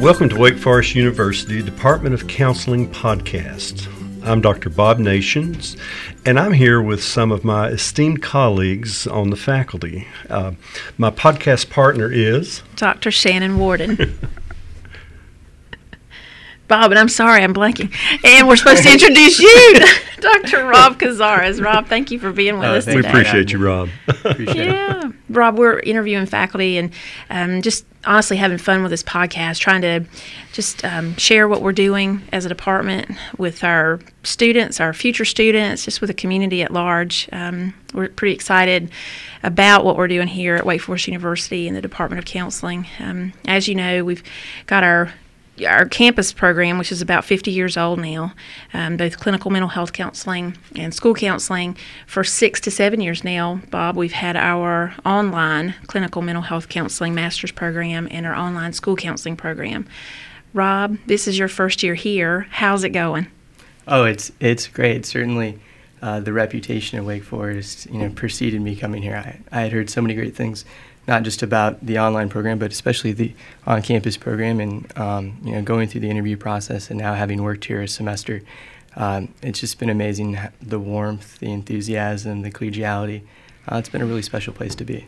Welcome to Wake Forest University Department of Counseling podcast. I'm Dr. Bob Nations, and I'm here with some of my esteemed colleagues on the faculty. Uh, my podcast partner is Dr. Shannon Warden. Bob, and I'm sorry, I'm blanking. And we're supposed to introduce you, Dr. Rob Cazares. Rob, thank you for being with Oh, us thank we today. appreciate you, Rob. Appreciate it. Yeah, Rob, we're interviewing faculty and um, just honestly having fun with this podcast, trying to just um, share what we're doing as a department with our students, our future students, just with the community at large. Um, we're pretty excited about what we're doing here at Wake Forest University in the Department of Counseling. Um, as you know, we've got our our campus program, which is about 50 years old now, um, both clinical mental health counseling and school counseling, for six to seven years now. Bob, we've had our online clinical mental health counseling master's program and our online school counseling program. Rob, this is your first year here. How's it going? Oh, it's it's great. Certainly, uh, the reputation of Wake Forest, you know, preceded me coming here. I, I had heard so many great things, not just about the online program, but especially the on-campus program, and um, you know, going through the interview process, and now having worked here a semester, um, it's just been amazing. The warmth, the enthusiasm, the collegiality. Uh, it's been a really special place to be.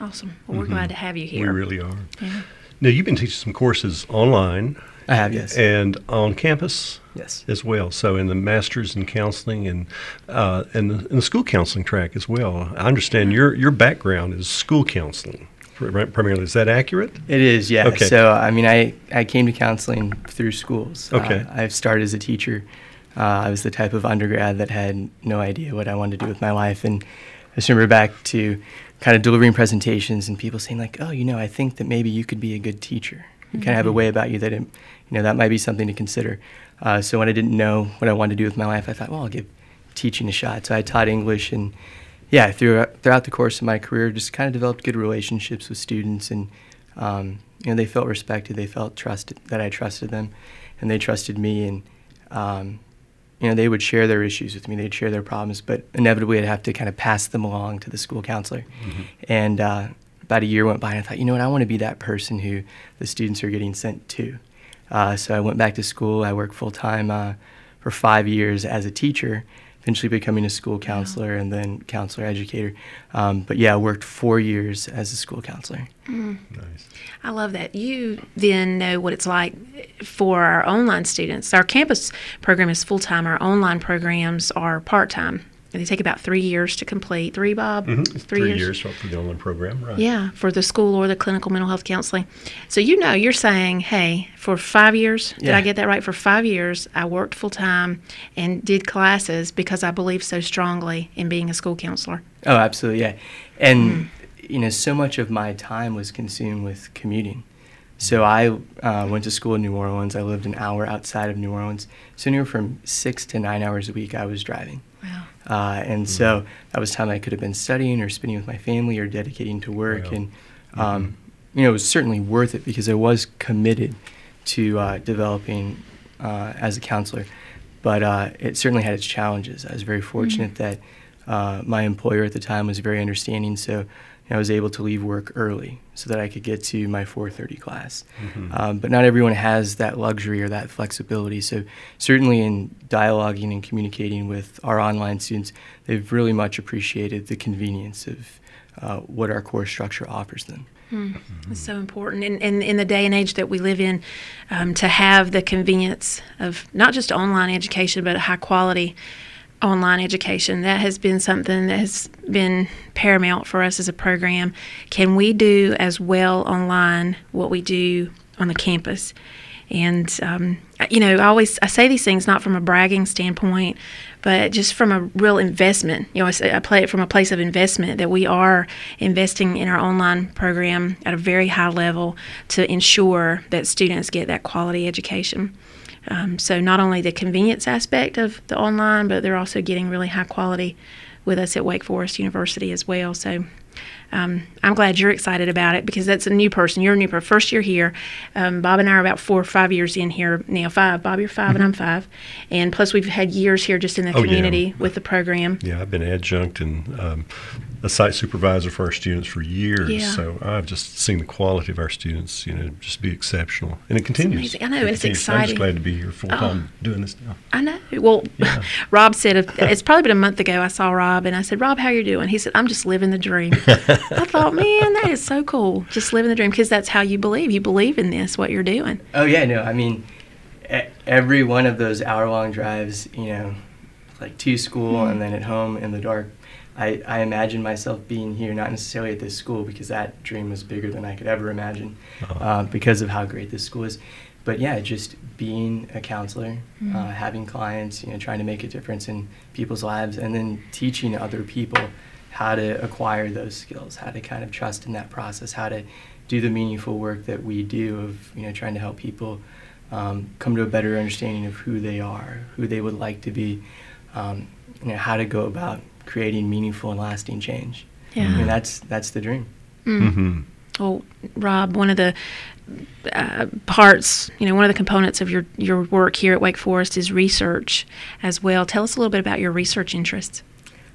Awesome. Well, we're glad to have you here. we really are. Yeah. Now, you've been teaching some courses online I have yes, and on campus yes. as well. So, in the master's in counseling and uh, and the, in the school counseling track as well. I understand your your background is school counseling primarily. Is that accurate? It is, yeah. Okay. So, I mean, I, I came to counseling through schools. Okay. Uh, I've started as a teacher. Uh, I was the type of undergrad that had no idea what I wanted to do with my life. And I just remember back to kind of delivering presentations and people saying, like, oh, you know, I think that maybe you could be a good teacher. You kind of have a way about you that, it, you know, that might be something to consider. Uh, so, when I didn't know what I wanted to do with my life, I thought, well, I'll give teaching a shot. So, I taught English and yeah, throughout, throughout the course of my career, just kind of developed good relationships with students, and um, you know they felt respected, they felt trusted that I trusted them, and they trusted me, and um, you know they would share their issues with me, they'd share their problems, but inevitably I'd have to kind of pass them along to the school counselor, and uh, about a year went by, and I thought, you know what, I want to be that person who the students are getting sent to. Uh, so I went back to school. I worked full time uh, for five years as a teacher, eventually becoming a school counselor and then counselor educator. Um, but yeah, I worked four years as a school counselor. Nice. I love that. You then know what it's like for our online students. Our campus program is full time, our online programs are part time. They take about three years to complete. Three, Bob? Mhm. It's three, years. for for the online program, right? Yeah, for the school or the clinical mental health counseling. So you know, you're saying, hey, for five years, did I get that right? For five years, I worked full time and did classes because I believe so strongly in being a school counselor. Oh, absolutely, yeah. And you know, so much of my time was consumed with commuting. So I uh, went to school in New Orleans. I lived an hour outside of New Orleans. So anywhere from six to nine hours a week, I was driving. Wow. Uh, and so that was time I could have been studying or spending with my family or dedicating to work. Wow. And, um, you know, it was certainly worth it because I was committed to uh, developing uh, as a counselor. But uh, it certainly had its challenges. I was very fortunate that uh, my employer at the time was very understanding. So I was able to leave work early so that I could get to my 4:30 class. Um, but not everyone has that luxury or that flexibility. So certainly in dialoguing and communicating with our online students, they've really much appreciated the convenience of uh, what our course structure offers them. It's so important. And, and in the day and age that we live in, um, to have the convenience of not just online education, but a high quality online education, that has been something that has been paramount for us as a program. Can we do as well online what we do on the campus? And um, you know, I always I say these things not from a bragging standpoint, but just from a real investment. You know, I, say, I play it from a place of investment that we are investing in our online program at a very high level to ensure that students get that quality education. Um, so not only the convenience aspect of the online, but they're also getting really high quality with us at Wake Forest University as well. So um, I'm glad you're excited about it because that's a new person. You're a new person. First year here. Um, Bob and I are about four or five years in here now. Five. Bob, you're 5 and I'm five. And plus, we've had years here just in the Mm-hmm. Oh, yeah. community with the program. Yeah, I've been adjunct and um, a site supervisor for our students for years, Yeah. so I've just seen the quality of our students, you know, just be exceptional, and it continues. amazing. I know, It it's continues. I'm. Oh. just glad to be here full oh. time doing this now. I know. Well, Yeah. Rob said it's probably been a month ago. I saw Rob and I said, "Rob, how you doing?" He said, "I'm just living the dream." I thought, man, that is so cool. Just living the dream because that's how you believe. You believe in this, what you're doing. Oh yeah, no, I mean, every one of those hour-long drives, you know, like to school mm-hmm. and then at home in the dark. I, I imagine myself being here, not necessarily at this school, because that dream was bigger than I could ever imagine, Uh-huh. uh, because of how great this school is. But yeah, just being a counselor, uh, having clients, you know, trying to make a difference in people's lives, and then teaching other people how to acquire those skills, how to kind of trust in that process, how to do the meaningful work that we do of you know trying to help people um, come to a better understanding of who they are, who they would like to be, um, you know, how to go about creating meaningful and lasting change. Yeah. I mean that's that's the dream. hmm Well, Rob, one of the uh, parts, you know, one of the components of your, your work here at Wake Forest is research as well. Tell us a little bit about your research interests.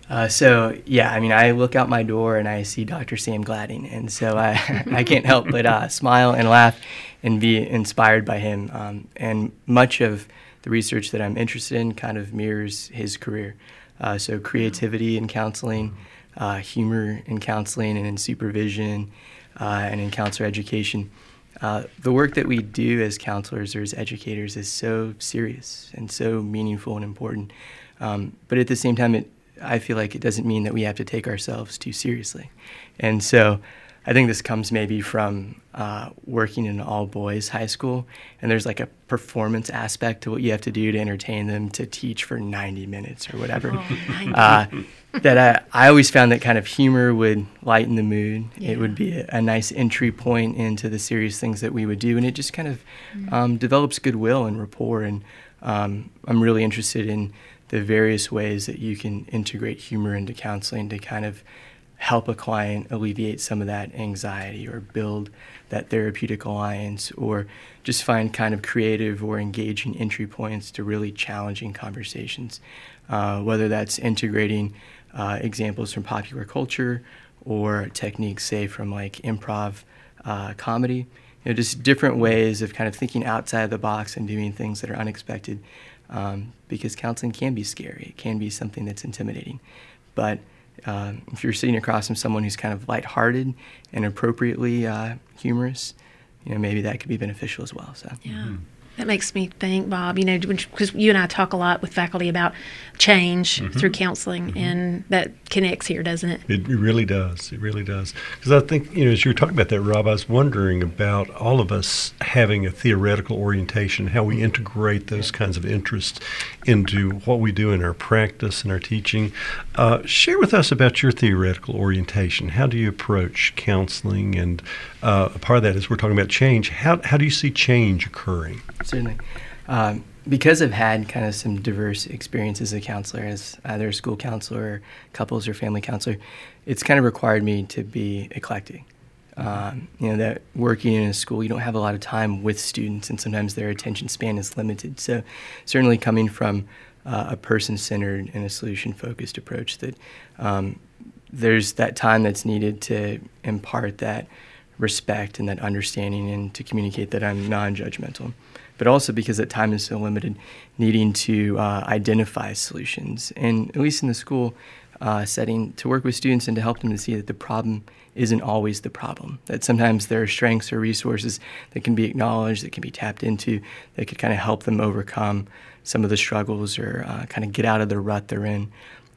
Uh, so yeah, I mean, I look out my door and I see Dr. Sam Gladding, and so I I can't help but uh, smile and laugh and be inspired by him. Um, and much of the research that I'm interested in kind of mirrors his career. Uh, so creativity in counseling, uh, humor in counseling, and in supervision, uh, and in counselor education. Uh, the work that we do as counselors or as educators is so serious and so meaningful and important. Um, but at the same time, it, I feel like it doesn't mean that we have to take ourselves too seriously. And so I think this comes maybe from uh, working in an all boys high school, and there's like a performance aspect to what you have to do to entertain them to teach for 90 minutes or whatever. Oh, Uh, that I, I always found that kind of humor would lighten the mood. Yeah. It would be a, a nice entry point into the serious things that we would do, and it just kind of um, develops goodwill and rapport. And um, I'm really interested in the various ways that you can integrate humor into counseling to kind of help a client alleviate some of that anxiety or build that therapeutic alliance or just find kind of creative or engaging entry points to really challenging conversations. Uh, whether that's integrating uh, examples from popular culture or techniques, say, from like improv uh, comedy. You know, just different ways of kind of thinking outside the box and doing things that are unexpected. Um, because counseling can be scary. It can be something that's intimidating. But um, if you're sitting across from someone who's kind of lighthearted and appropriately uh, humorous, you know, maybe that could be beneficial as well. So. Yeah. That makes me think, Bob, you know, because you and I talk a lot with faculty about change through counseling, and that connects here, doesn't it? It really does. It really does. Because I think, you know, as you were talking about that, Rob, I was wondering about all of us having a theoretical orientation, how we integrate those kinds of interests into what we do in our practice and our teaching. Uh, share with us about your theoretical orientation. How do you approach counseling? And uh, a part of that is we're talking about change. How, how do you see change occurring? Certainly. Um, because I've had kind of some diverse experiences as a counselor, as either a school counselor, couples, or family counselor, it's kind of required me to be eclectic. Um, you know, that working in a school, you don't have a lot of time with students, and sometimes their attention span is limited. So, certainly coming from uh, a person centered and a solution focused approach, that um, there's that time that's needed to impart that respect and that understanding and to communicate that I'm non judgmental. But also because that time is so limited, needing to uh, identify solutions. And at least in the school uh, setting, to work with students and to help them to see that the problem isn't always the problem. That sometimes there are strengths or resources that can be acknowledged, that can be tapped into, that could kind of help them overcome some of the struggles or uh, kind of get out of the rut they're in.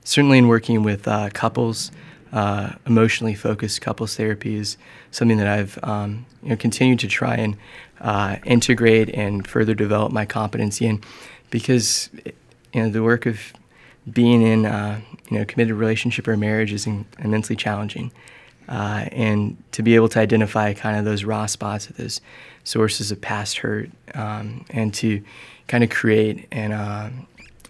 Certainly, in working with uh, couples, uh, emotionally focused couples therapy is something that I've um, you know continued to try and uh, integrate and further develop my competency in, because you know the work of being in uh, you know committed relationship or marriage is in, immensely challenging, uh, and to be able to identify kind of those raw spots, those sources of past hurt, um, and to kind of create and uh,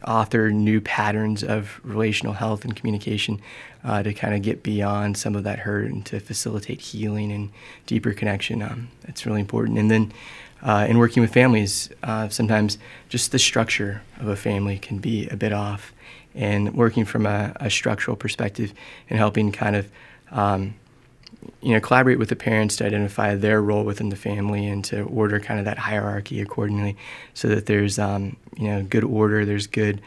author new patterns of relational health and communication uh, to kind of get beyond some of that hurt and to facilitate healing and deeper connection. Um, really important. And then uh, in working with families, uh, sometimes just the structure of a family can be a bit off. and working from a, a structural perspective and helping kind of um, you know collaborate with the parents to identify their role within the family and to order kind of that hierarchy accordingly so that there's um, you know good order there's good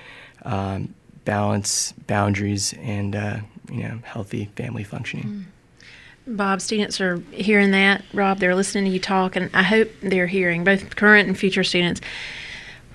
um, balance boundaries and uh, you know healthy family functioning. Mm. bob students are hearing that. Rob they're listening to you talk and i hope they're hearing both current and future students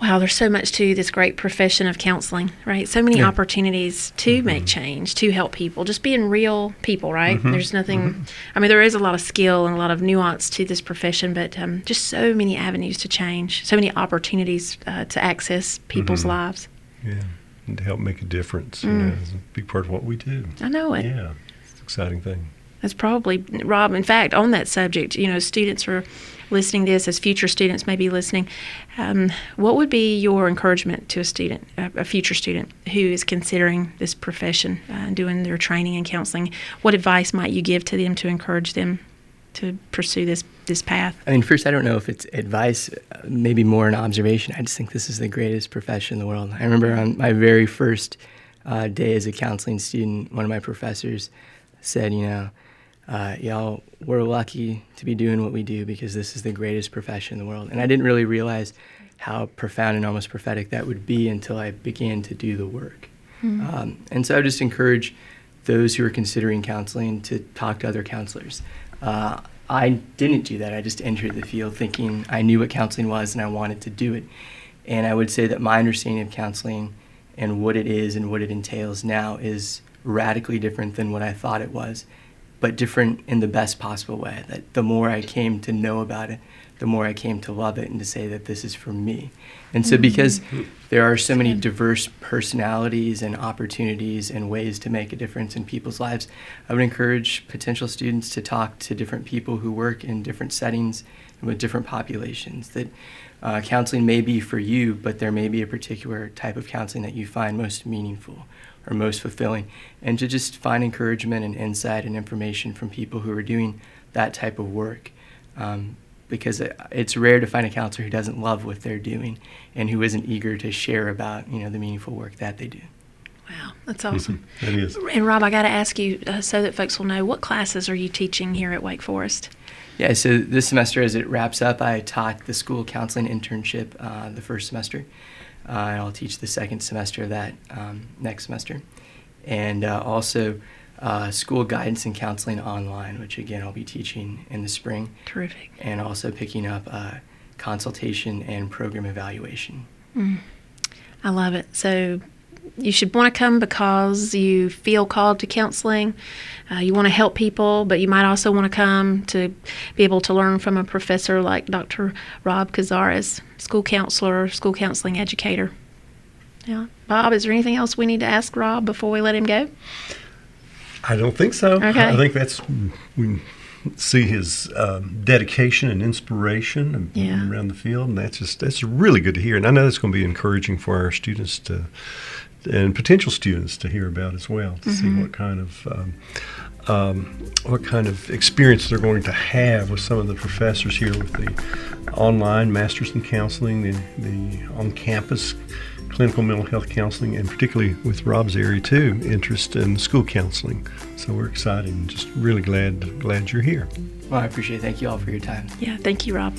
wow, there's so much to this great profession of counseling, right? So many yeah. opportunities to mm-hmm. make change, to help people, just being real people, right? Mm-hmm. There's nothing, mm-hmm. I mean, there is a lot of skill and a lot of nuance to this profession, but um, just so many avenues to change, so many opportunities uh, to access people's mm-hmm. lives. Yeah, and to help make a difference, you mm. know, is a big part of what we do. I know it. Yeah, it's an exciting thing. That's probably, Rob, in fact, on that subject, you know, students are listening to this, as future students may be listening, um, what would be your encouragement to a student, a, future student who is considering this profession uh, doing their training and counseling? What advice might you give to them to encourage them to pursue this this path? I mean, first, I don't know if it's advice, maybe more an observation. I just think this is the greatest profession in the world. I remember on my very first uh, day as a counseling student, one of my professors said, you know, uh, y'all, we're lucky to be doing what we do because this is the greatest profession in the world. And I didn't really realize how profound and almost prophetic that would be until I began to do the work. Mm-hmm. Um, and so I just encourage those who are considering counseling to talk to other counselors. Uh, I didn't do that. I just entered the field thinking I knew what counseling was and I wanted to do it. And I would say that my understanding of counseling and what it is and what it entails now is radically different than what I thought it was but different in the best possible way. That the more I came to know about it, the more I came to love it and to say that this is for me. And so, mm-hmm. because there are so many diverse personalities and opportunities and ways to make a difference in people's lives, I would encourage potential students to talk to different people who work in different settings and with different populations. That uh, counseling may be for you, but there may be a particular type of counseling that you find most meaningful or most fulfilling, and to just find encouragement and insight and information from people who are doing that type of work. Um, because it's rare to find a counselor who doesn't love what they're doing and who isn't eager to share about you know the meaningful work that they do. Wow, that's awesome. Mm-hmm. It is. And Rob, I got to ask you uh, so that folks will know what classes are you teaching here at Wake Forest? Yeah, so this semester, as it wraps up, I taught the school counseling internship uh, the first semester. Uh, and I'll teach the second semester of that um, next semester. And uh, also uh, school guidance and counseling online, which again I'll be teaching in the spring. Terrific. And also picking up uh, consultation and program evaluation. Mm. I love it. So you should want to come because you feel called to counseling. Uh, you want to help people, but you might also want to come to be able to learn from a professor like Dr. Rob Cazares, school counselor, school counseling educator. Yeah. Bob, is there anything else we need to ask Rob before we let him go? I don't think so. Okay. I think that's we see his um, dedication and inspiration yeah. around the field, and that's just that's really good to hear. And I know that's going to be encouraging for our students to and potential students to hear about as well to mm-hmm. see what kind of um, um, what kind of experience they're going to have with some of the professors here with the online masters in counseling, the, the on-campus clinical mental health counseling, and particularly with Rob's area too, interest in school counseling. So we're excited and just really glad glad you're here. Well, I appreciate it. Thank you all for your time. Yeah, thank you, Rob.